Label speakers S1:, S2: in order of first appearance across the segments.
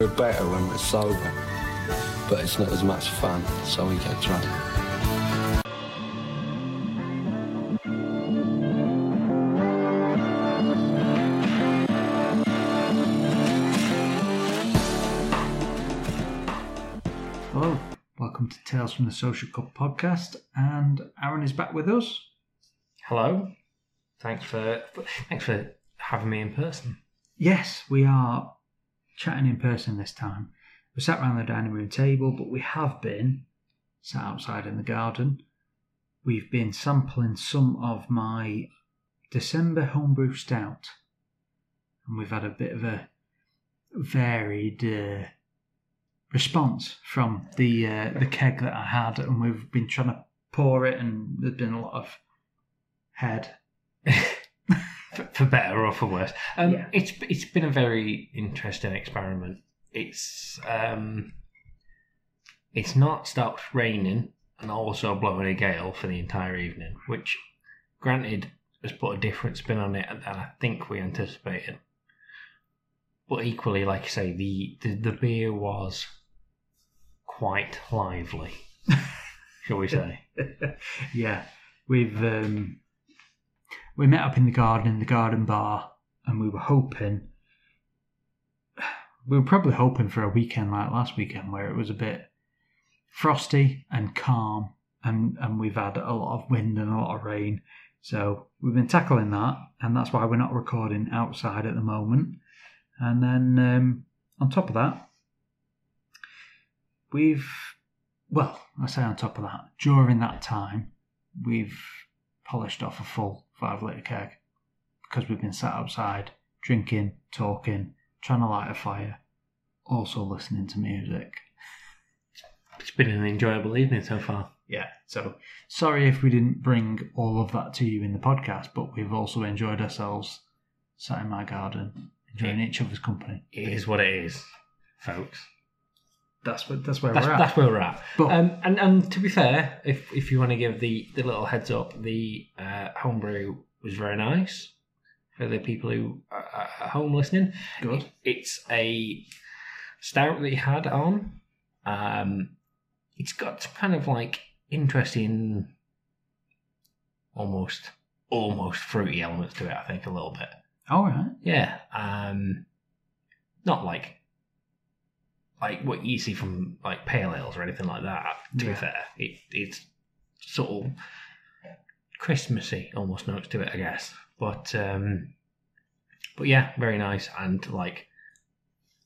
S1: We're better when we're sober, but it's not as much fun, so we get drunk.
S2: Hello, welcome to Tales from the Social Club podcast, and Aaron is back with us.
S3: Hello. Thanks for thanks for having me in person.
S2: Yes, we are chatting in person this time. We sat around the dining room table, but we have been sat outside in the garden. We've been sampling some of my December homebrew stout, and we've had a bit of a varied uh, response from the uh, the keg that I had, and we've been trying to pour it, and there's been a lot of head.
S3: for, for better or for worse. Um,
S2: Yeah.
S3: It's it's been a very interesting experiment. It's um, it's not stopped raining and also blowing a gale for the entire evening, which, granted, has put a different spin on it than I think we anticipated. But equally, like I say, the the, the beer was quite lively, shall we say?
S2: yeah, we've um, we met up in the garden in the garden bar, and we were hoping we were probably hoping for a weekend like last weekend where it was a bit frosty and calm, and and we've had a lot of wind and a lot of rain, so we've been tackling that, and that's why we're not recording outside at the moment. And then um, on top of that, we've well, I say on top of that, during that time, we've polished off a full five litre keg because we've been sat outside drinking, talking, trying to light a fire, also listening to music.
S3: It's been an enjoyable evening so far.
S2: Yeah, so sorry if we didn't bring all of that to you in the podcast, but we've also enjoyed ourselves sat in my garden, enjoying each other's company.
S3: It is what it is, folks.
S2: That's what that's where
S3: That's,
S2: we're at.
S3: that's where we're at.
S2: But-
S3: um, and and to be fair, if if you want to give the, the little heads up, the uh, homebrew was very nice for the people who are at home listening.
S2: Good.
S3: It's a stout that you had on. Um, it's got kind of like interesting, almost almost fruity elements to it. I think a little bit.
S2: All right.
S3: Yeah. Um, not like like what you see from like pale ales or anything like that. To
S2: Yeah.
S3: be fair, it it's sort of Christmassy almost notes to it, I guess. But um, but yeah, very nice and like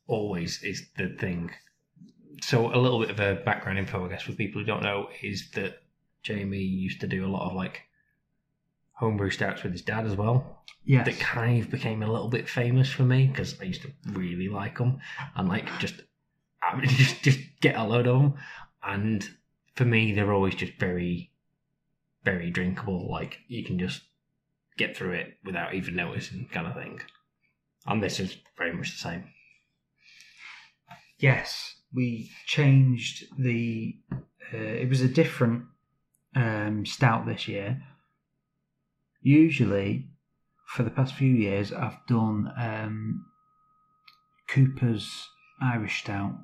S3: always is the thing. So a little bit of a background info, I guess, for people who don't know, is that Jamie used to do a lot of like homebrew stouts with his dad as well
S2: Yes.
S3: that kind of became a little bit famous for me because I used to really like them and like just Just just get a load of them. And for me, they're always just very, very drinkable. Like you can just get through it without even noticing, kind of thing. And this is very much the same.
S2: Yes, we changed the. Uh, it was a different um, stout this year. Usually, for the past few years, I've done um, Cooper's Irish Stout,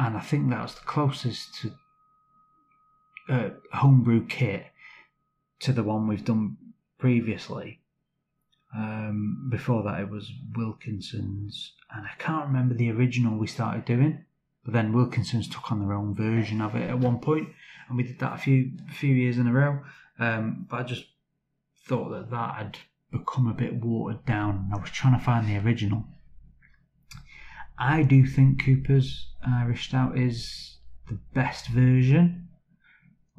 S2: and I think that was the closest to uh, homebrew kit to the one we've done previously. Um, before that, it was Wilkinson's, and I can't remember the original we started doing. But then Wilkinson's took on their own version of it at one point, and we did that a few few years in a row. Um, but I just thought that that had become a bit watered down, and I was trying to find the original. I do think Cooper's Irish Stout is the best version,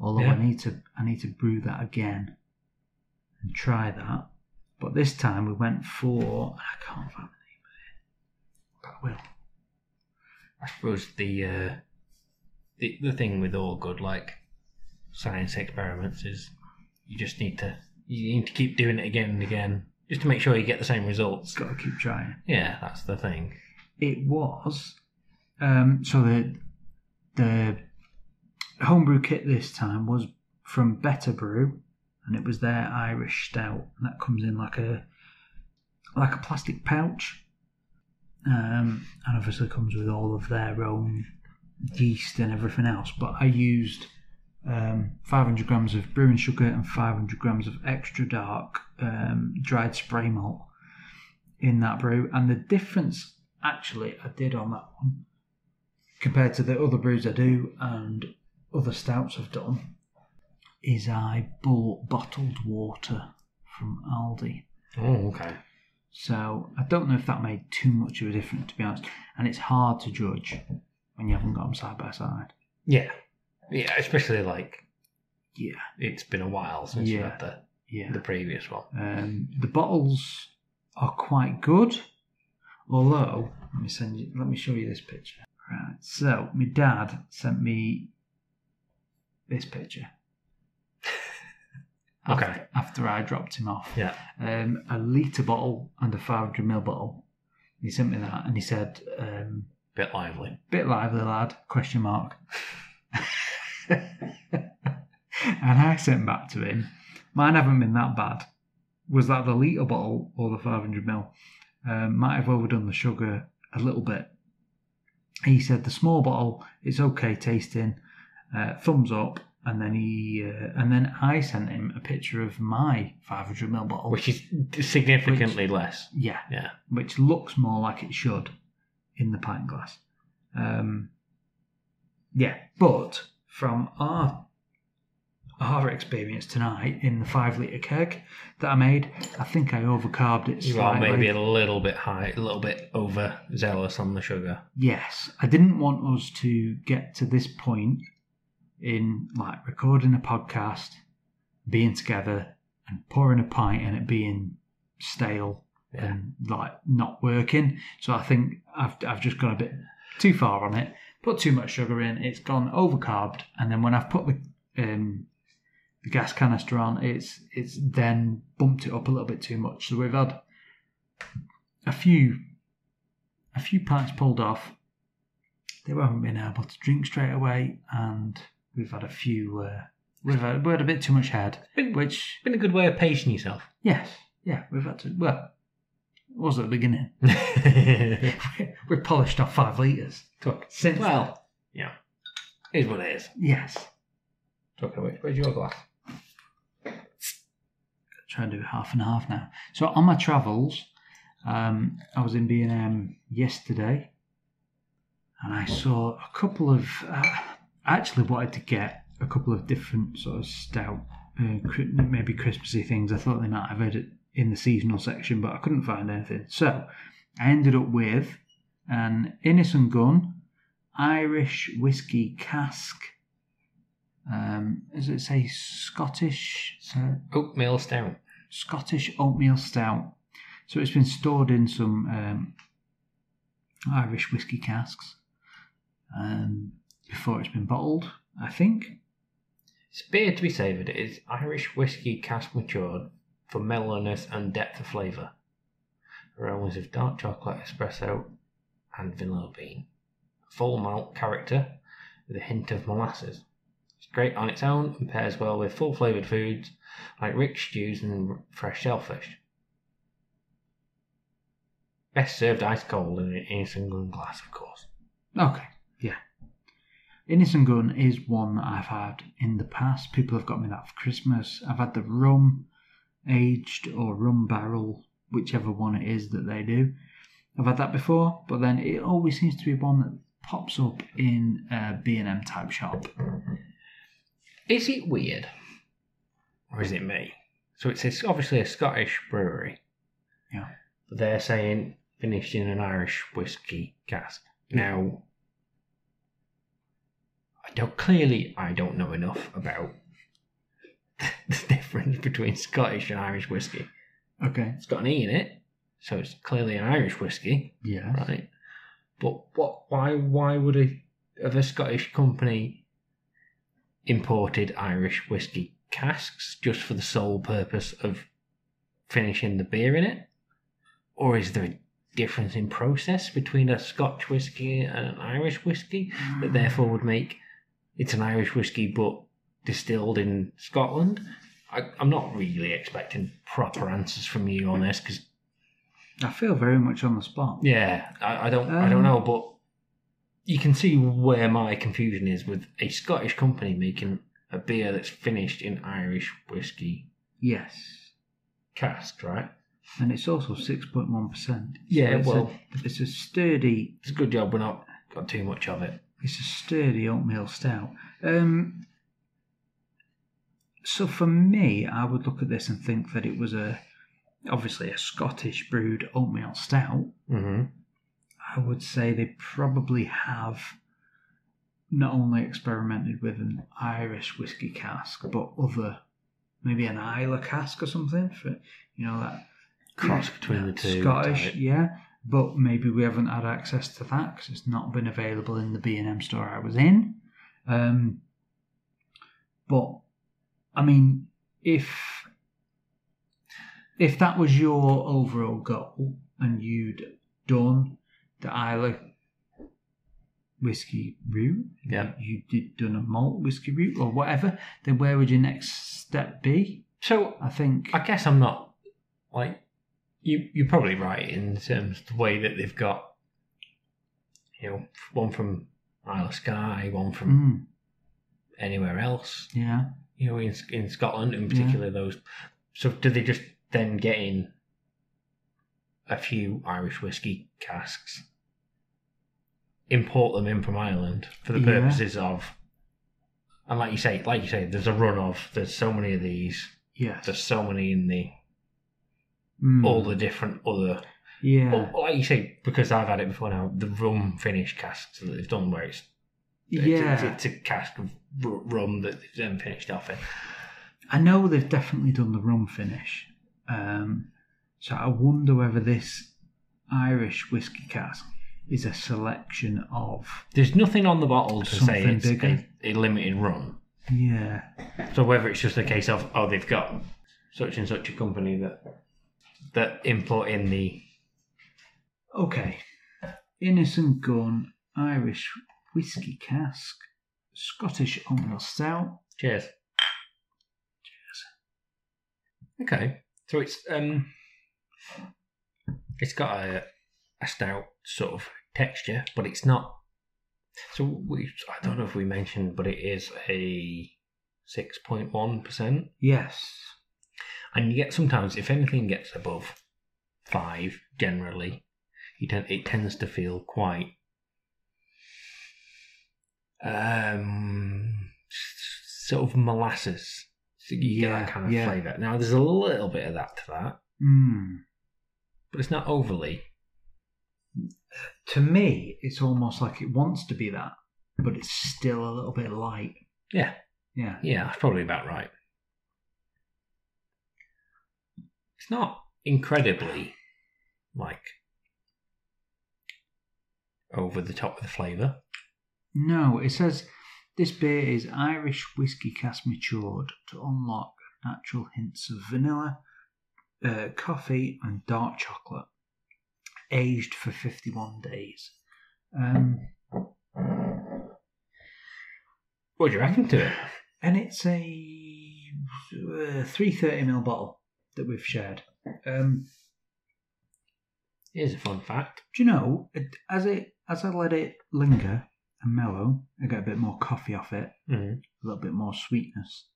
S2: although
S3: Yeah.
S2: I need to I need to brew that again and try that. But this time we went for I can't find the name of it, but I will.
S3: I suppose the uh, the the thing with all good like science experiments is you just need to you need to keep doing it again and again just to make sure you get the same results.
S2: Got to keep trying.
S3: Yeah, that's the thing.
S2: It was um, so the the homebrew kit this time was from Better Brew, and it was their Irish Stout, and that comes in like a like a plastic pouch. um, and obviously comes with all of their own yeast and everything else. But I used um, 500 grams of brewing sugar and 500 grams of extra dark um, dried spray malt in that brew, and the difference actually I did on that one compared to the other brews I do and other stouts I've done is I bought bottled water from Aldi.
S3: Oh, okay.
S2: So I don't know if that made too much of a difference, to be honest. And it's hard to judge when you haven't got them side by side.
S3: Yeah. Yeah, especially like
S2: Yeah,
S3: it's been a while since you had the,
S2: yeah.
S3: the previous one.
S2: Um, the bottles are quite good, although let me send you. Let me show you this picture. Right. So my dad sent me this picture.
S3: Okay.
S2: After, after I dropped him off.
S3: Yeah.
S2: um, a litre bottle and a 500 ml bottle. He sent me that and he said, um,
S3: Bit lively.
S2: bit lively lad, question mark. and I sent back to him, mine haven't been that bad. Was that the litre bottle or the 500 ml? Um, might have overdone the sugar a little bit. He said the small bottle, it's okay tasting, uh, thumbs up. And then he, uh, and then I sent him a picture of my 500 ml bottle,
S3: Which is significantly less.
S2: yeah,
S3: Yeah.
S2: which looks more like it should in the pint glass. Um, yeah, but from our our experience tonight in the five litre keg that I made, I think I overcarbed it
S3: You are
S2: slightly.
S3: maybe a little bit high, a little bit overzealous on the sugar.
S2: Yes, I didn't want us to get to this point in like recording a podcast, being together, and pouring a pint and it being stale
S3: Yeah.
S2: and like not working. So I think I've I've just gone a bit too far on it. Put too much sugar in. It's gone overcarbed, and then when I've put the um, the gas canister on, it's it's then bumped it up a little bit too much. So we've had a few a few pints pulled off. They haven't been able to drink straight away, and we've had a few. Uh, we've had, we had a bit too much head,
S3: Been,
S2: which
S3: been a good way of pacing yourself.
S2: yes, yeah, we've had to. Well, it was at the beginning. we polished off five litres. Took since
S3: well, yeah. Is what it is.
S2: yes.
S3: Talking about where's your glass?
S2: Try and do half and half now. So on my travels, um, I was in B and M yesterday, and I saw a couple of. Uh, I actually wanted to get a couple of different sort of stout, uh, maybe Christmassy things. I thought they might have had it in the seasonal section, but I couldn't find anything. So I ended up with an Innis and Gunn Irish whiskey cask. Um, does it say Scottish? So
S3: Oatmeal stout.
S2: Scottish oatmeal stout. So it's been stored in some um, Irish whiskey casks um, before it's been bottled, I think.
S3: It's beer to be savoured. It is Irish whiskey cask matured for mellowness and depth of flavour. Aromas of dark chocolate, espresso, and vanilla bean. Full malt character with a hint of molasses. Great on its own and pairs well with full flavoured foods like rich stews and fresh shellfish. Best served ice cold in an Innis and Gunn glass, of course.
S2: Okay, yeah. Innis and Gunn is one that I've had in the past. People have got me that for Christmas. I've had the rum aged or rum barrel, whichever one it is that they do. I've had that before, but then it always seems to be one that pops up in a B&M type shop.
S3: Is it weird? Or is it me? So it's a, obviously a Scottish brewery.
S2: Yeah.
S3: But they're saying finished in an Irish whiskey cask. Hmm. Now, I don't clearly I don't know enough about the difference between Scottish and Irish whiskey.
S2: Okay.
S3: It's got an E in it, so it's clearly an Irish whiskey,
S2: Yeah.
S3: right? But what? Why? Why would a of a Scottish company imported Irish whiskey casks just for the sole purpose of finishing the beer in it, or is there a difference in process between a Scotch whiskey and an Irish whiskey that therefore would make it's an Irish whiskey but distilled in Scotland? I, I'm not really expecting proper answers from you on this because
S2: I feel very much on the spot.
S3: Yeah, I, I don't, I don't
S2: Um,
S3: know, but you can see where my confusion is with a Scottish company making a beer that's finished in Irish whiskey
S2: Yes.
S3: cask, right?
S2: And it's also 6.1%.
S3: Yeah,
S2: it's
S3: well-
S2: A, it's a sturdy
S3: It's a good job we're not got too much of it.
S2: It's a sturdy oatmeal stout. Um, so for me, I would look at this and think that it was a obviously a Scottish brewed oatmeal stout.
S3: Mm-hmm.
S2: I would say they probably have not only experimented with an Irish whiskey cask, but other maybe an Islay cask or something for you know that
S3: Cross between the two.
S2: Scottish,
S3: type.
S2: yeah. But maybe we haven't had access to that because it's not been available in the B and M store I was in. Um, but I mean, if if that was your overall goal and you'd done the Islay whiskey route,
S3: Yeah.
S2: you did done a malt whiskey route or whatever, then where would your next step be?
S3: So
S2: I think
S3: I guess I'm not like you. You're probably right in terms of the way that they've got, you know, one from Isle of Skye, one from
S2: Mm,
S3: anywhere else.
S2: yeah.
S3: You know, in in Scotland, in particular, those. So do they just then get in a few Irish whiskey casks, import them in from Ireland for the
S2: Yeah.
S3: purposes of, and like you say, like you say, there's a run of. There's so many of these.
S2: Yes.
S3: There's so many in the
S2: Mm,
S3: all the different other
S2: yeah.
S3: Well, like you say, because I've had it before now, the rum finish casks that they've done, where it's it's,
S2: yeah.
S3: it's, it's a cask of r- rum that they've then finished off in.
S2: I know they've definitely done the rum finish. Um, so I wonder whether this Irish whiskey cask is a selection of
S3: There's nothing on the bottle to say
S2: Something
S3: it's
S2: bigger.
S3: a, a limited run.
S2: yeah.
S3: So whether it's just a case of oh they've got such and such a company that that import in the
S2: Okay. Innis and Gunn Irish whiskey cask Scottish oatmeal stout.
S3: cheers. Cheers. Okay, so it's um, it's got a a stout sort of texture, but it's not. So we, I don't know if we mentioned, but it is a six point one percent,
S2: Yes.
S3: and you get sometimes if anything gets above five, generally, you tend it tends to feel quite um sort of molasses. So you get
S2: Yeah,
S3: that kind of
S2: yeah.
S3: flavour. Now there's a little bit of that to that,
S2: Mm.
S3: but it's not overly.
S2: To me, it's almost like it wants to be that, but it's still a little bit light.
S3: Yeah,
S2: Yeah.
S3: yeah, that's probably about right. It's not incredibly like over the top with the flavour.
S2: No, it says this beer is Irish whiskey cask matured to unlock natural hints of vanilla, uh, coffee, and dark chocolate, aged for 51 days. Um,
S3: What do you reckon to it?
S2: and it's a uh, 330ml bottle that we've shared. Um,
S3: Here's a fun fact.
S2: do you know, it- as it as I let it linger and mellow, I get a bit more coffee off it.
S3: Mm.
S2: a little bit more sweetness.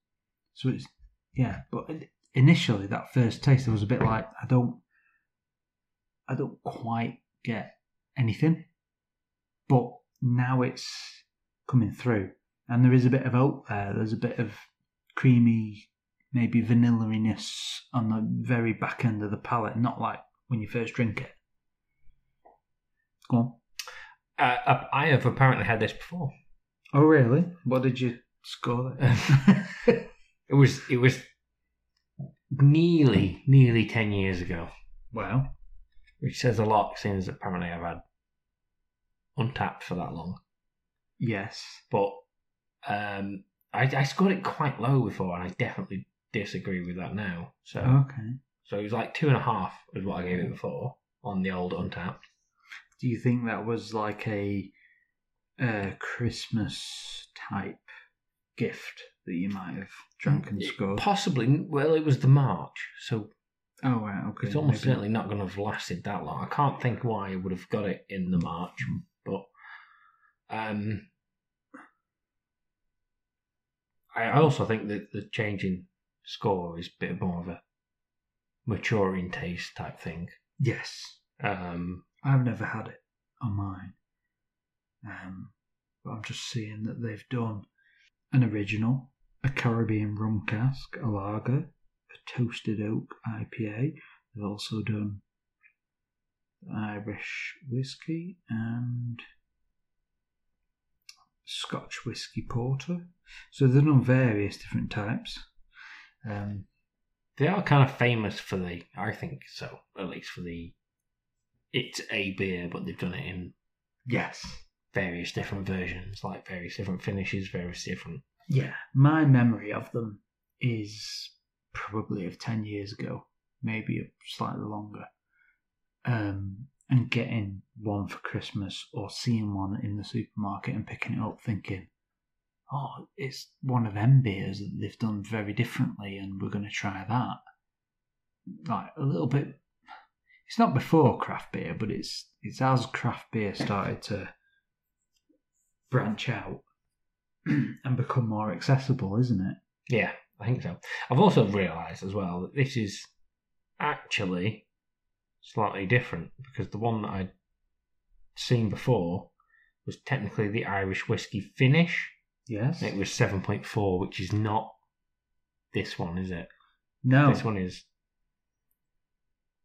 S2: So it's yeah, but in- initially that first taste, I was a bit like I don't, I don't quite get anything, but now it's coming through, and there is a bit of oat there. There's a bit of creamy, maybe vanilla-iness on the very back end of the palate, not like when you first drink it. Go on.
S3: Uh, I have apparently had this before.
S2: Oh really? What did you score?
S3: It was it was nearly nearly ten years ago,
S2: wow.
S3: Which says a lot since apparently I've had Untappd for that long.
S2: Yes.
S3: But um, I, I scored it quite low before, and I definitely disagree with that now. So
S2: Okay.
S3: so it was like two and a half is what I gave it before on the old Untappd.
S2: Do you think that was like a, uh Christmas type gift that you might have drunk and scored?
S3: Possibly. Well, it was the March, so
S2: Oh, right, okay.
S3: It's almost
S2: maybe.
S3: certainly not going to have lasted that long. I can't think why I would have got it in the March, but um, I also think that the changing score is a bit more of a maturing taste type thing.
S2: Yes.
S3: Um,
S2: I've never had it on mine. Um, but I'm just seeing that they've done an original, a Caribbean rum cask, a lager, toasted oak IPA. They've also done Irish whiskey and Scotch whiskey porter. So they've done various different types. Um,
S3: they are kind of famous for the, I think so, at least for the. It's a beer, but they've done it in
S2: yes.
S3: various different versions, like various different finishes, various different.
S2: Yeah, my memory of them is probably of 10 years ago, maybe slightly longer. Um, and getting one for Christmas or seeing one in the supermarket and picking it up thinking, oh, it's one of them beers that they've done very differently and we're going to try that. Like a little bit. It's not before craft beer, but it's it's as craft beer started to branch out and become more accessible, isn't it?
S3: Yeah, I think so. I've also realised as well that this is actually slightly different because the one that I'd seen before was technically the Irish whiskey finish.
S2: Yes.
S3: It was 7.4, which is not this one, is it?
S2: No,
S3: This one is.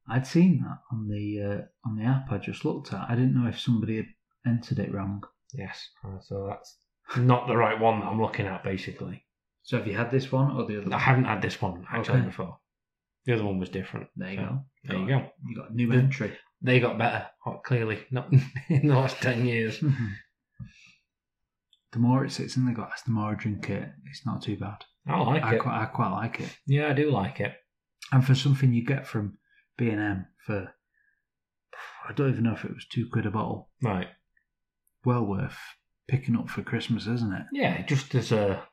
S2: I'd seen that on the uh, on the app I just looked at. I didn't know if somebody had entered it wrong.
S3: Yes. uh, So that's not the right one that I'm looking at, basically.
S2: So have you had this one or the other
S3: I
S2: one?
S3: haven't had this one actually
S2: Okay.
S3: before. The other one was different.
S2: There you
S3: So,
S2: go.
S3: There you go.
S2: You got a new entry.
S3: They got better, oh, clearly, not in the last 10 years.
S2: the more it sits in the glass, the more I drink it. It's not too bad.
S3: I like
S2: I
S3: it.
S2: quite I quite like it.
S3: Yeah, I do like it.
S2: And for something you get from B and M for I don't even know if it was two quid a bottle.
S3: Right.
S2: Well worth picking up for Christmas, isn't it?
S3: Yeah, just as a,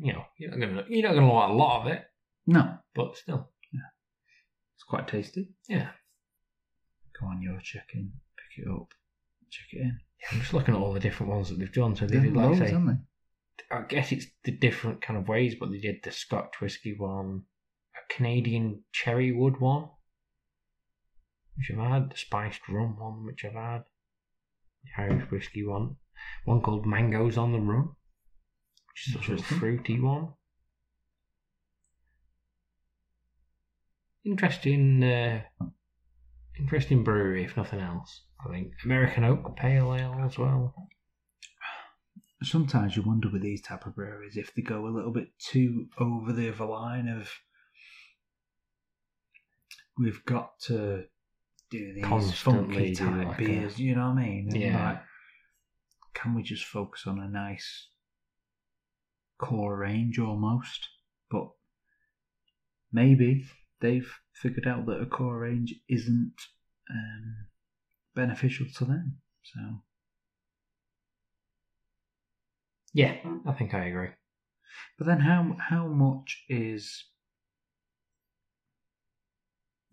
S3: you know, you're not gonna you're not gonna want a lot of it,
S2: No,
S3: but still,
S2: it's quite tasty.
S3: yeah.
S2: Go on, your check-in, pick it up, check it in.
S3: I'm just looking at all the different ones that they've done. So they
S2: They've
S3: did, like I
S2: loads,
S3: say,
S2: haven't
S3: I guess it's the different kind of ways, but they did the Scotch whiskey one, a Canadian cherry wood one, which I've had, the spiced rum one, which I've had, the Irish whiskey one, one called Mangoes on the Run, is a sort of
S2: Interesting.
S3: fruity one. Interesting, uh, interesting brewery, if nothing else. I think American Oak Pale Ale as well.
S2: sometimes you wonder with these type of breweries if they go a little bit too over the other line of we've got to do these
S3: Constantly
S2: funky type
S3: like a-
S2: beers, you know what I mean?
S3: Yeah.
S2: like, can we just focus on a nice core range almost? But maybe they've figured out that a core range isn't um, beneficial to them. So
S3: Yeah, I think I agree.
S2: But then how how much is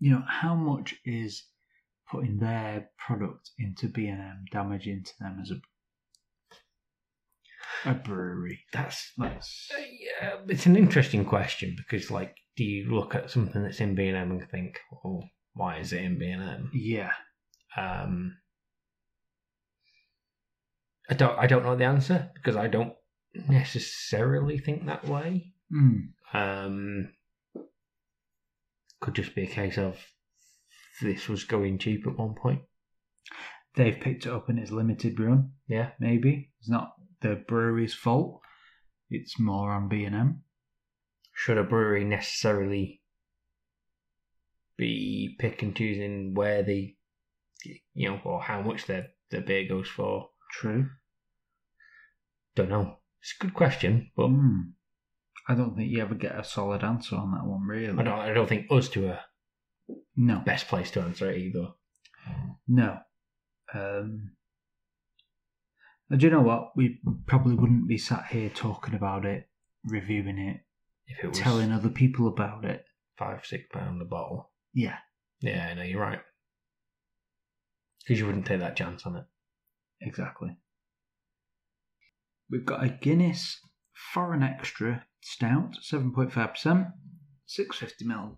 S2: you know how much is putting their product into B and M damaging to them as a a brewery?
S3: That's
S2: Let's
S3: Uh, yeah, it's an interesting question because, like, do you look at something that's in B and M and think, "Oh, why is it in B and M?"
S2: yeah
S3: Um, I don't, I don't know the answer because I don't necessarily think that way.
S2: mm.
S3: Um, could just be a case of this was going cheap at one point.
S2: they've picked it up in its limited run.
S3: Yeah,
S2: Maybe it's not the brewery's fault. It's more on B and M.
S3: should a brewery necessarily be pick and choosing where they, you know, or how much their their beer goes for?
S2: True.
S3: Don't know. It's a good question, but
S2: Mm. I don't think you ever get a solid answer on that one, really.
S3: I don't. I don't think us two are
S2: No.
S3: best place to answer it either.
S2: No. Um, and do you know what? We probably wouldn't be sat here talking about it, reviewing it,
S3: If it was
S2: telling other people about it
S3: five, six pound a bottle.
S2: Yeah,
S3: Yeah, I know, you're right. Because you wouldn't take that chance on it.
S2: exactly. We've got a Guinness Foreign Extra Stout, 7.5%, 650ml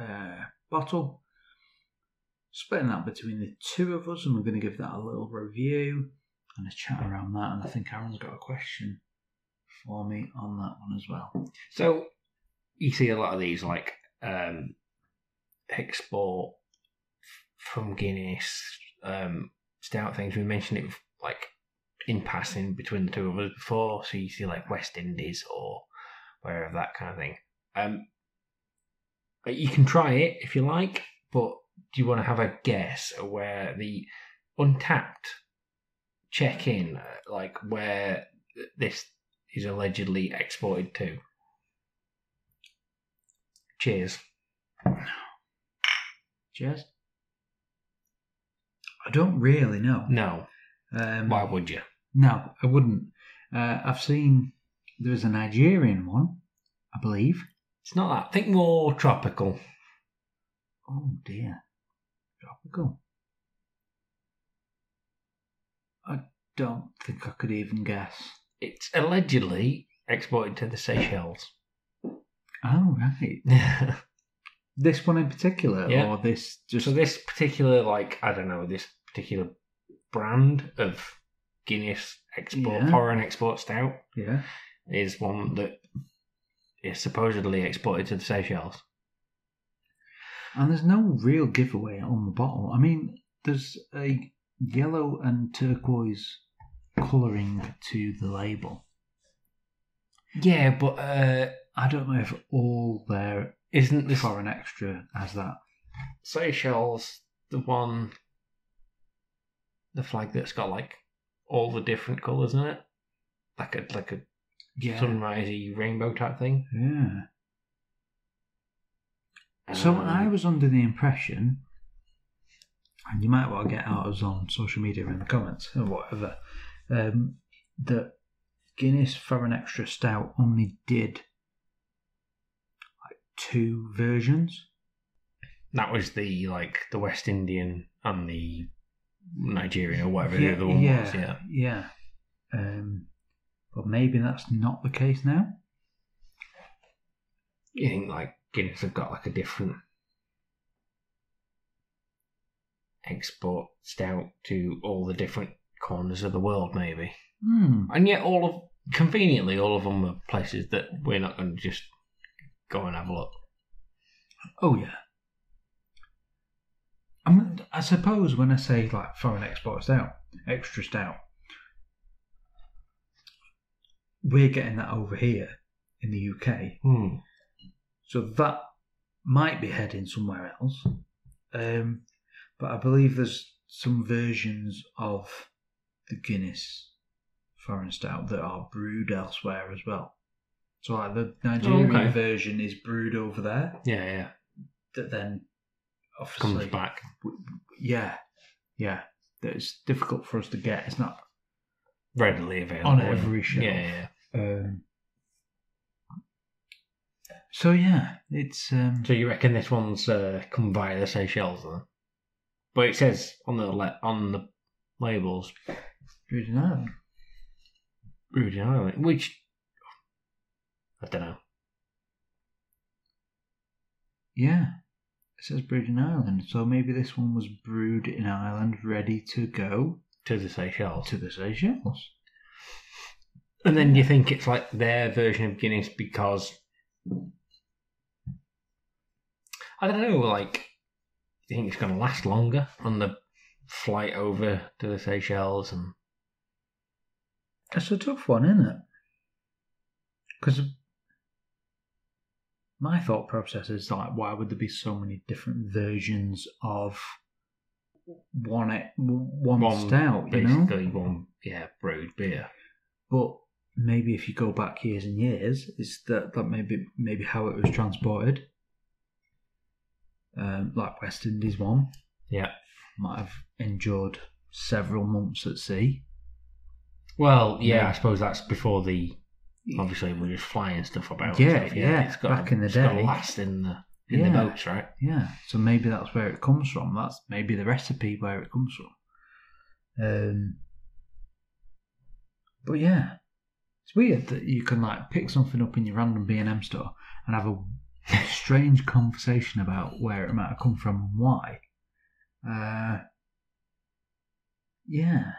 S2: uh, bottle. Splitting that between the two of us, and we're going to give that a little review and a chat around that. And I think Aaron's got a question for me on that one as well.
S3: So you see a lot of these like um, export from Guinness um, stout things. We mentioned it like in passing between the two of us before. So you see like West Indies or wherever that kind of thing. Um, you can try it if you like, but do you want to have a guess at where the Untappd check in, uh, like where this is allegedly exported to? Cheers.
S2: Cheers. I don't really know.
S3: No,
S2: Um,
S3: why would you?
S2: No, I wouldn't. Uh, I've seen there was a Nigerian one, I believe.
S3: It's not that. Think more tropical.
S2: Oh dear, tropical. I don't think I could even guess.
S3: It's allegedly exported to the Seychelles.
S2: Oh right, this one in particular,
S3: Yeah.
S2: or this just
S3: so this particular, like I don't know, this particular brand of Guinness export
S2: Yeah.
S3: foreign export stout
S2: yeah.
S3: is one that is supposedly exported to the Seychelles.
S2: And there's no real giveaway on the bottle. I mean, there's a yellow and turquoise colouring to the label.
S3: Yeah, but uh,
S2: I don't know if all their
S3: isn't this
S2: foreign extra has that.
S3: Seychelles the one, the flag that's got like all the different colours in it, like a like a
S2: Yeah.
S3: sunrisey rainbow type thing.
S2: Yeah. So
S3: Um,
S2: I was under the impression, and you might well get ours on social media in the comments or whatever, um, that Guinness Foreign Extra Stout only did like two versions.
S3: that was the like the West Indian and the Nigerian or whatever
S2: yeah,
S3: the other one
S2: yeah,
S3: was. Yeah,
S2: yeah. Um, but maybe that's not the case now.
S3: you think like Guinness have got like a different export stout to all the different corners of the world, maybe.
S2: Hmm.
S3: And yet, all of conveniently, all of them are places that we're not going to just go and have a look.
S2: Oh yeah. I mean, I suppose when I say like foreign export stout, extra stout, we're getting that over here in the UK,
S3: Hmm.
S2: so that might be heading somewhere else. Um, but I believe there's some versions of the Guinness foreign stout that are brewed elsewhere as well. So like the Nigerian
S3: okay.
S2: version is brewed over there
S3: Yeah, yeah.
S2: that then obviously
S3: Comes back.
S2: yeah yeah that it's difficult for us to get it's not
S3: Readily available.
S2: on every shelf
S3: Yeah, yeah.
S2: um, so yeah it's um
S3: So you reckon this one's uh, come via the Seychelles then? But it says on the le- on the labels
S2: brewed in Ireland.
S3: brewed in Ireland, which I don't know.
S2: yeah it says brewed in Ireland so maybe this one was brewed in Ireland ready to go
S3: To the Seychelles.
S2: to the Seychelles
S3: And then you think it's like their version of Guinness because I don't know, like you think it's going to last longer on the flight over to the Seychelles and
S2: that's a tough one isn't it? Because my thought process is like why would there be so many different versions of one one,
S3: one
S2: stout you know?
S3: basically one yeah brewed beer.
S2: but maybe if you go back years and years it's that that maybe maybe how it was transported um, like West Indies one
S3: Yeah.
S2: might have endured several months at sea
S3: Well, yeah,
S2: Yeah.
S3: I suppose that's before the Obviously, we're just flying stuff about. and
S2: Yeah,
S3: stuff.
S2: yeah,
S3: It's got
S2: back in the
S3: it's got to
S2: day.
S3: last in the in the boats, right?
S2: Yeah, so maybe that's where it comes from. That's maybe the recipe where it comes from. Um, but yeah, it's weird that you can like pick something up in your random B and M store and have a strange conversation about where it might have come from and why. Uh, yeah,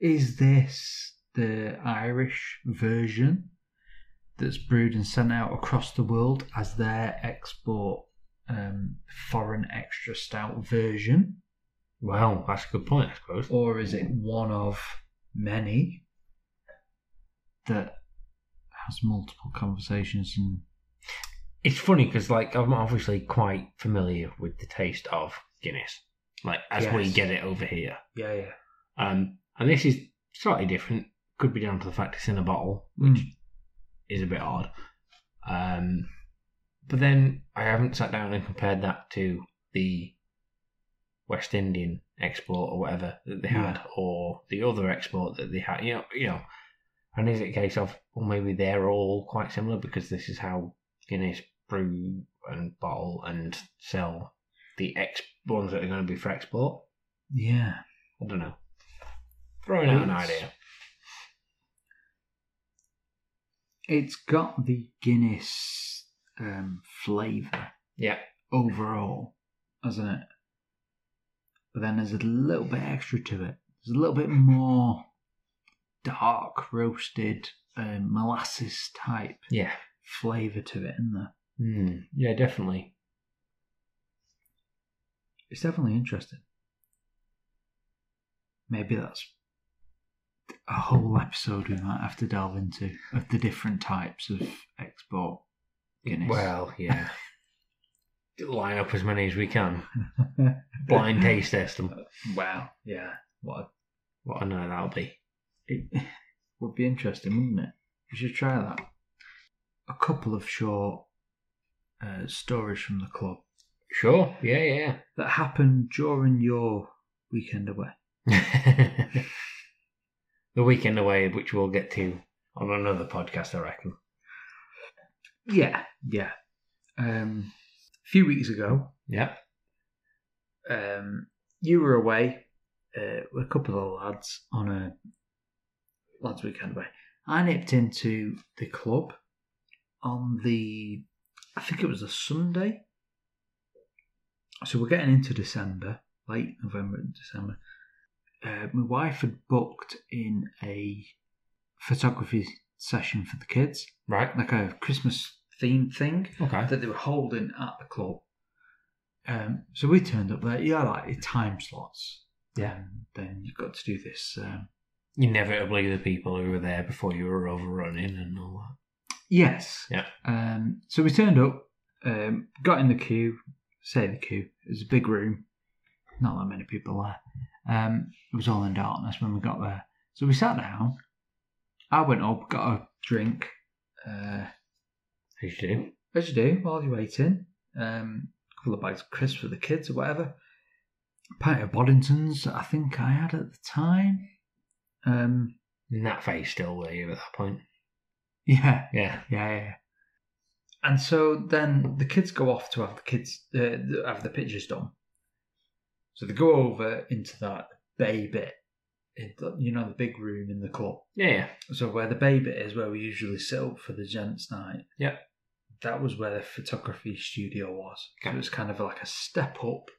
S2: is this the Irish version that's brewed and sent out across the world as their export um, foreign extra stout version?
S3: Well, that's a good point, I suppose.
S2: Or is it one of many that has multiple conversations and
S3: It's funny because, like, I'm obviously quite familiar with the taste of Guinness, like as we get it over here.
S2: yeah, yeah,
S3: Um, and this is slightly different. Could be down to the fact it's in a bottle, which
S2: Mm.
S3: is a bit odd. Um, but then I haven't sat down and compared that to the West Indian export or whatever that they had,
S2: Yeah.
S3: or the other export that they had. You know, you know. And is it a case of well, maybe they're all quite similar because this is how Guinness brew and bottle and sell the ex ones that are going to be for export?
S2: yeah.
S3: I don't know. Throwing out an
S2: It's-
S3: idea.
S2: It's got the Guinness um, flavour
S3: Yeah.
S2: overall, hasn't it? But then there's a little bit extra to it. There's a little bit more dark roasted um, molasses type
S3: Yeah.
S2: flavour to it, isn't there?
S3: Mm, yeah, definitely.
S2: It's definitely interesting. Maybe that's a whole episode we might have to delve into of the different types of export Guinness.
S3: Well, yeah. Line up as many as we can. Blind taste test them.
S2: wow, yeah. What
S3: What a night that'll be.
S2: it would be interesting, wouldn't it? We should try that. A couple of short uh, stories from the club
S3: Sure. Yeah, yeah.
S2: that happened during your weekend away.
S3: the weekend away, which we'll get to on another podcast, I reckon.
S2: Yeah, yeah. Um, a few weeks ago,
S3: Yeah.
S2: um, you were away uh, with a couple of lads on a lads weekend away. I nipped into the club on the, I think it was a Sunday. So we're getting into December, late November, December. Uh, my wife had booked in a photography session for the kids,
S3: Right.
S2: like a Christmas themed thing
S3: Okay.
S2: that they were holding at the club. Um, so we turned up there. Yeah, like time slots.
S3: Yeah.
S2: Um, then you've got to do this. Um,
S3: Inevitably, the people who were there before you were overrunning and all that.
S2: Yes.
S3: Yeah.
S2: Um, so we turned up, um, got in the queue. Say the queue. It was a big room. Not that many people there. Um, it was all in darkness when we got there. So we sat down. I went up, got a drink. Uh,
S3: As you do.
S2: as you do while you're waiting. Um, a couple of bags of crisps for the kids or whatever. A pint of Boddingtons, I think I had at the time. Um,
S3: And that face still there at that point.
S2: yeah,
S3: Yeah.
S2: yeah, yeah. And so then the kids go off to have the kids uh, have the pictures done. So they go over into that bay bit, in the- you know, the big room in the club.
S3: Yeah, yeah.
S2: So where the bay bit is, where we usually sit up for the gents' night.
S3: Yeah.
S2: That was where the photography studio was. So
S3: Okay.
S2: it was kind of like a step up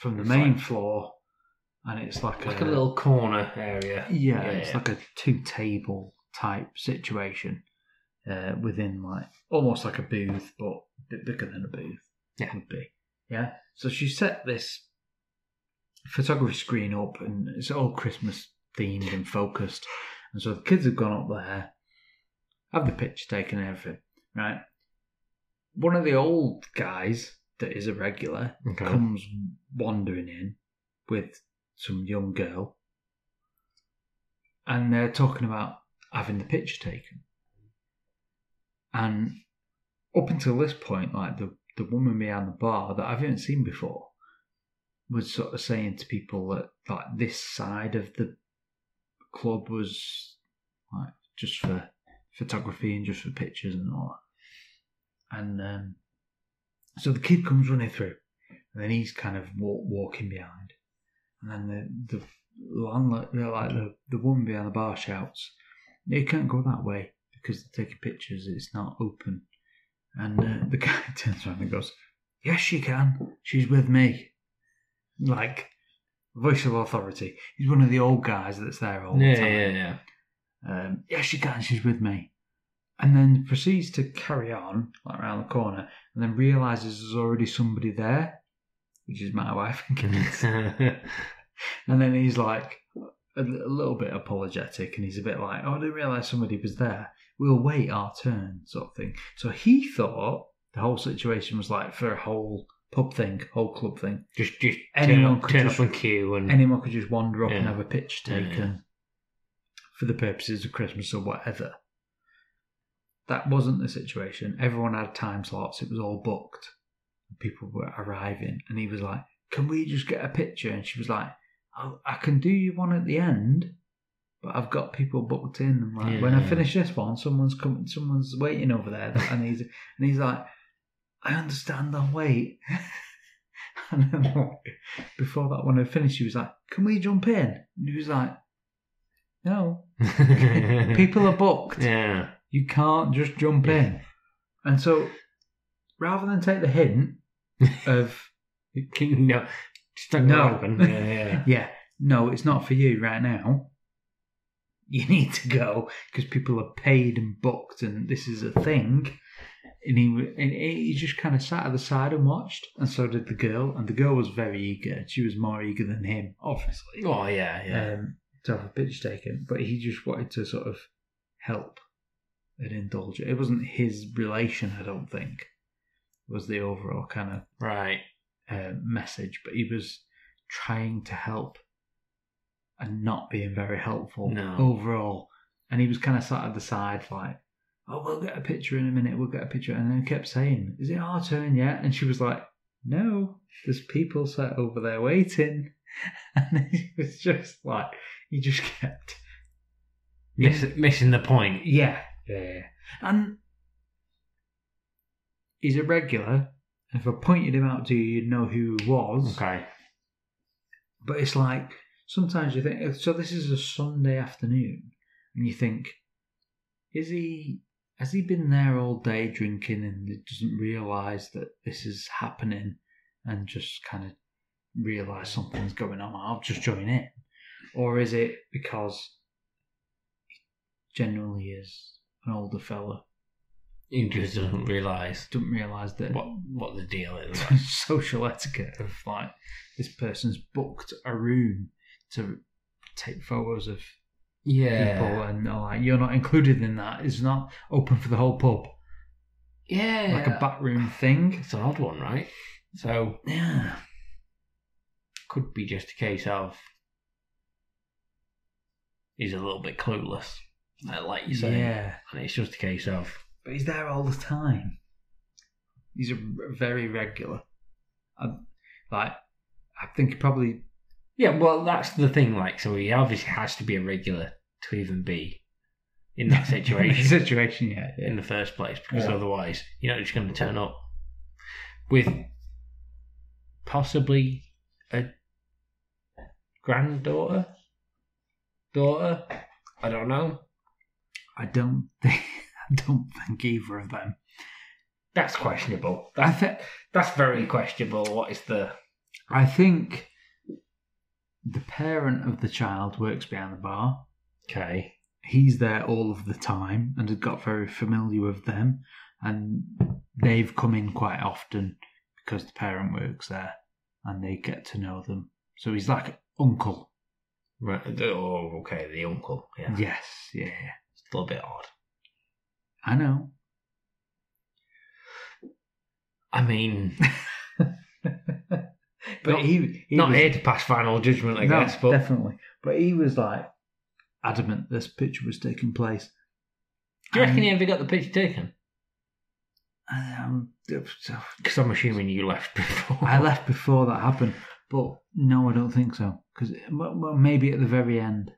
S2: from the
S3: It's
S2: main
S3: like-
S2: floor, and it's like,
S3: Like a little corner area.
S2: yeah,
S3: Yeah,
S2: it's
S3: yeah.
S2: like a two table type situation uh, within like almost like a booth, but a bit bigger than a booth.
S3: Yeah.
S2: would be. Yeah. So she set this photography screen up, and it's all Christmas themed and focused. And so the kids have gone up there, have the picture taken and everything, right? One of the old guys that is a regular
S3: Okay.
S2: comes wandering in with some young girl, and they're talking about having the picture taken. And up until this point, like the the woman behind the bar that I haven't seen before was sort of saying to people that like this side of the club was like just for photography and just for pictures and all that. And um, so the kid comes running through, and then he's kind of walk, walking behind, and then the the landlord, like the the woman behind the bar shouts, "You can't go that way because they're taking pictures. It's not open." And uh, the guy turns around and goes, "Yes, she can. She's with me." Like voice of authority. He's one of the old guys that's there all the
S3: Yeah,
S2: time.
S3: yeah, yeah.
S2: Um, yes, she can. She's with me. And then proceeds to carry on like around the corner, and then realizes there's already somebody there, which is my wife and kids. and then he's like a, a little bit apologetic, and he's a bit like, "Oh, I didn't realize somebody was there. We'll wait our turn," sort of thing. So he thought the whole situation was like for a whole pub thing, whole club thing.
S3: just just
S2: Anyone
S3: up,
S2: could
S3: turn
S2: just-
S3: up and queue and
S2: anyone could just wander up and have a picture
S3: Yeah, yeah.
S2: taken for the purposes of Christmas or whatever. That wasn't the situation. Everyone had time slots. It was all booked. People were arriving, and he was like, "Can we just get a picture?" And she was like, "Oh, I can do you one at the end, but I've got people booked in. Like, when I finish this one, someone's coming, someone's waiting over there, and he's and he's like, I understand. I'll wait. and then like, before that one had finished, he was like, "Can we jump in?" And he was like, "No, people are booked.
S3: yeah.
S2: You can't just jump in." And so, rather than take the hint of,
S3: no,
S2: No.
S3: Yeah, yeah.
S2: "Yeah, no, it's not for you right now," you need to go because people are paid and booked, and this is a thing. And he and he just kind of sat at the side and watched, and so did the girl. And the girl was very eager. She was more eager than him, obviously,
S3: Oh yeah, yeah.
S2: um, to have a picture taken. But he just wanted to sort of help and indulge. It wasn't his relation, I don't think, was the overall kind of
S3: right.
S2: uh, message, but he was trying to help and not being very helpful
S3: No.
S2: overall. And he was kind of sat at the side, like, "Oh, we'll get a picture in a minute. We'll get a picture." And then kept saying, "Is it our turn yet?" And she was like, "No, there's people sat over there waiting." And he was just like, he just kept,
S3: Miss, missing the point.
S2: yeah, yeah, yeah. and he's a regular. If I pointed him out to you, you'd know who he was.
S3: Okay.
S2: But it's like sometimes you think oh, so. This is a Sunday afternoon, and you think, is he? Has he been there all day drinking and he doesn't realise that this is happening, and just kind of realise something's going on? I'll just join in, or is it because he genuinely is an older fella,
S3: He just doesn't realise
S2: doesn't realise that
S3: what what the deal is.
S2: social etiquette of like this person's booked a room to take photos of people and are like you're not included in that. It's not open for the whole pub.
S3: Yeah.
S2: like a backroom thing.
S3: It's an odd one, right? So
S2: yeah.
S3: Could be just a case of he's a little bit clueless, uh, like you say,
S2: yeah.
S3: And it's just a case of
S2: but he's there all the time. He's a very regular. I, like I think he probably
S3: yeah. Well, that's the thing. Like, so he obviously has to be a regular to even be in that situation
S2: situation yeah,
S3: in the first place, because
S2: Yeah.
S3: otherwise you're not just going to turn up with possibly a granddaughter, daughter. I don't know.
S2: I don't think I don't think either of them
S3: That's questionable.
S2: I think
S3: That's very questionable. What is the
S2: I think the parent of the child works behind the bar.
S3: okay?
S2: He's there all of the time and has got very familiar with them, and they've come in quite often because the parent works there and they get to know them. So he's like uncle.
S3: Right. Oh, okay. The uncle. Yeah.
S2: Yes, yeah, yeah.
S3: It's a little bit odd.
S2: I know.
S3: I mean,
S2: But
S3: Not-
S2: he, he
S3: not
S2: was,
S3: here to pass final judgment, I
S2: No,
S3: guess. But
S2: definitely. But he was like adamant this picture was taking place.
S3: do you reckon he ever got the picture taken?
S2: um,
S3: Because I'm assuming you left before.
S2: I left before that happened, but no, I don't think so. Because well, well, maybe at the very end,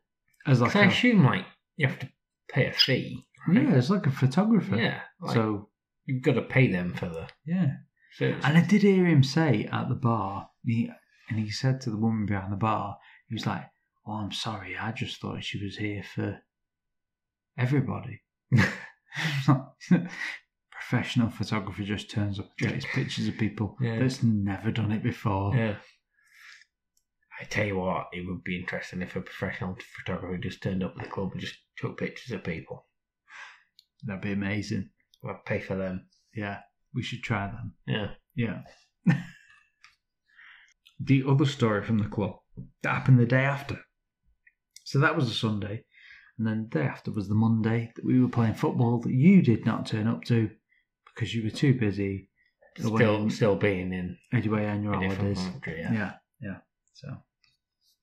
S2: as like
S3: I
S2: a,
S3: assume like you have to pay a fee right?
S2: Yeah, it's like a photographer.
S3: Yeah. Like,
S2: so
S3: you've got to pay them for the.
S2: yeah, And I did hear him say at the bar, he, and he said to the woman behind the bar, he was like, "Oh, I'm sorry, I just thought she was here for everybody." Professional photographer just turns up, and takes pictures of people
S3: Yeah.
S2: that's never done it before.
S3: yeah. I tell you what, it would be interesting if a professional photographer just turned up at the club and just took pictures of people.
S2: That'd be amazing.
S3: I'd pay for them.
S2: Yeah, we should try them.
S3: Yeah.
S2: Yeah. the other story from the club that happened the day after. So that was a Sunday, and then the day after was the Monday that we were playing football that you did not turn up to because you were too busy
S3: Still,
S2: on-
S3: still being in
S2: away on your holidays.
S3: country. Yeah.
S2: Yeah, yeah. So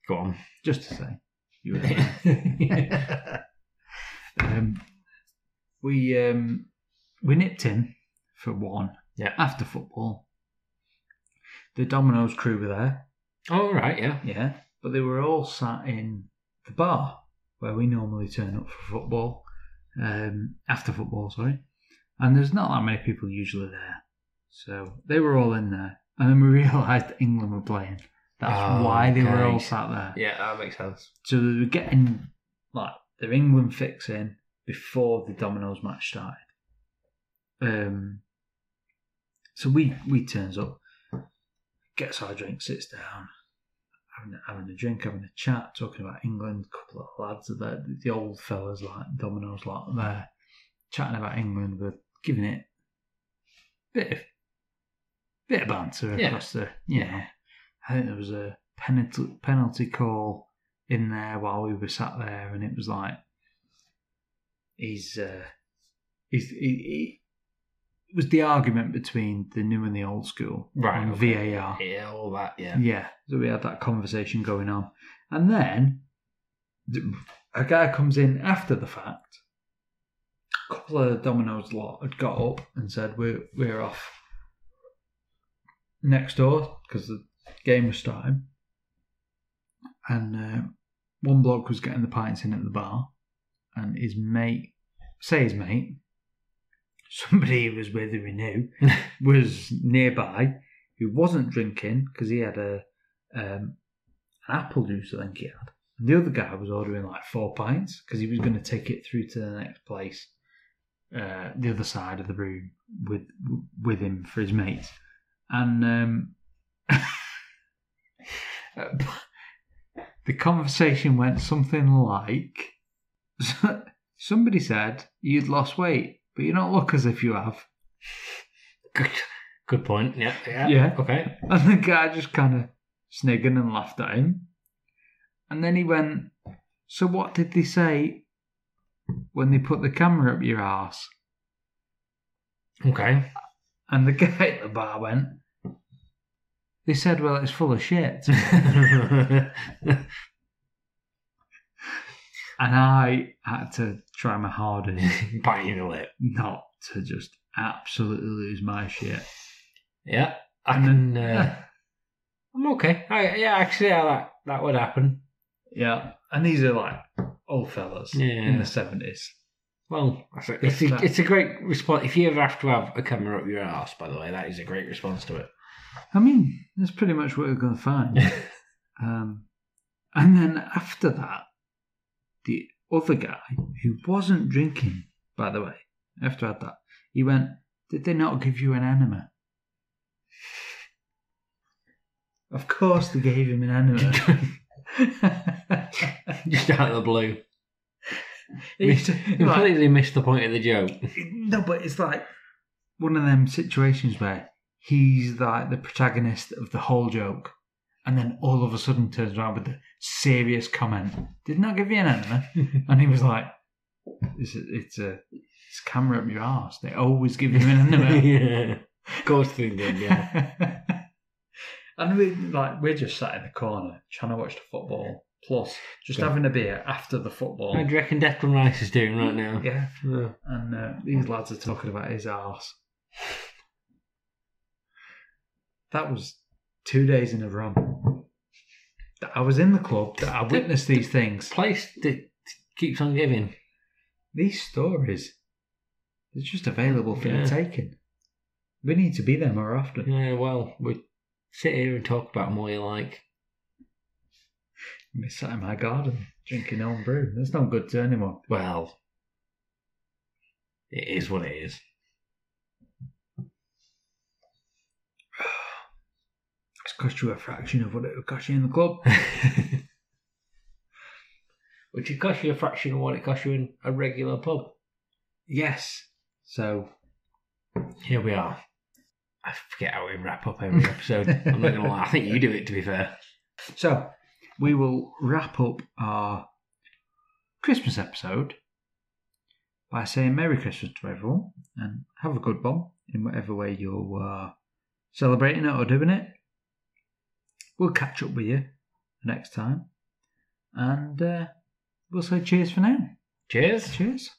S3: Go on.
S2: just to say, you were there. um, we um, we nipped in for one.
S3: Yeah.
S2: After football, the Domino's crew were there.
S3: oh right. Yeah.
S2: Yeah, but they were all sat in the bar where we normally turn up for football. Um, after football, sorry. And there's not that many people usually there, so they were all in there. And then we realised England were playing. That's
S3: Oh,
S2: why they were all sat there.
S3: Yeah, that makes sense.
S2: So they were getting like their England fix in before the Domino's match started. Um, so we we turns up, gets our drink, sits down, having, having a drink, having a chat, talking about England. A couple of lads are there, the old fellas like Domino's lot there, chatting about England. We're giving it a bit of bit of banter
S3: Yeah.
S2: across the know. I think there was a penalty penalty call in there while we were sat there, and it was like he's uh, he's he, was the argument between the new and the old school
S3: Right,
S2: on
S3: okay.
S2: VAR.
S3: Yeah, all that. Yeah.
S2: Yeah, so we had that conversation going on, and then a guy comes in after the fact. A couple of the Domino's lot had got up and said, "We're we're off next door because the game was starting." And uh, one bloke was getting the pints in at the bar, and his mate, say his mate, somebody he was with who he knew, was nearby who wasn't drinking because he had a um, an apple juice, I think he had. And the other guy was ordering like four pints because he was going to take it through to the next place, uh, the other side of the room with with him for his mates. And um, the conversation went something like somebody said you'd lost weight, but you don't look as if you have.
S3: Good. Good point. Yeah. Yeah.
S2: Yeah.
S3: Okay.
S2: And the guy just kind of sniggered and laughed at him. And then he went, So what did they say when they put the camera up your arse?
S3: Okay.
S2: And the guy at the bar went, They said, Well, it's full of shit. and I had to try my hardest
S3: Biting your lip.
S2: not to just absolutely lose my shit.
S3: Yeah. I
S2: And
S3: can.
S2: then-
S3: Uh, I'm okay. I, yeah, actually, that that would happen.
S2: Yeah. And these are like old fellas
S3: Yeah.
S2: in the 70s.
S3: Well, that's a,
S2: It's
S3: a, it's a great response. If you ever have to have a camera up your ass, by the way, that is a great response to it.
S2: I mean, that's pretty much what we're going to find. um, and then after that, the other guy who wasn't drinking, by the way, after I had that, he went, Did they not give you an enema? Of course they gave him an enema.
S3: Just out of the blue. You
S2: like-
S3: completely missed the point of the joke.
S2: no, but it's like one of them situations where he's like the protagonist of the whole joke, and then all of a sudden turns around with a serious comment. Did not I give you an enema, and he was like, "It's a, it's a it's a camera up your arse. They always give you an enema."
S3: yeah. Of course they did, yeah.
S2: and we like we're just sat in the corner trying to watch the football, plus just
S3: Yeah.
S2: having a beer after the football.
S3: How do you reckon Declan Rice is doing right now?
S2: Yeah,
S3: Yeah.
S2: and uh, these lads are talking about his arse. That was two days in a row. That I was in the club. That I witnessed these things.
S3: Place that keeps on giving.
S2: These stories, they're just available for
S3: Yeah.
S2: the taking. We need to be there more often.
S3: Yeah, well, we sit here and talk about them all you like.
S2: We sat in my garden drinking home brew. That's not good to anyone.
S3: Well, it is what it is.
S2: Cost you a fraction of what it would cost you in the club.
S3: Which would cost you a fraction of what it costs you in a regular pub.
S2: Yes. So
S3: Here we are. I forget how we wrap up every episode. I'm not to lie. I think you do it, to be fair.
S2: So, we will wrap up our Christmas episode by saying Merry Christmas to everyone and have a good one in whatever way you're uh, celebrating it or doing it. We'll catch up with you next time and uh, we'll say cheers for now.
S3: Cheers.
S2: Cheers.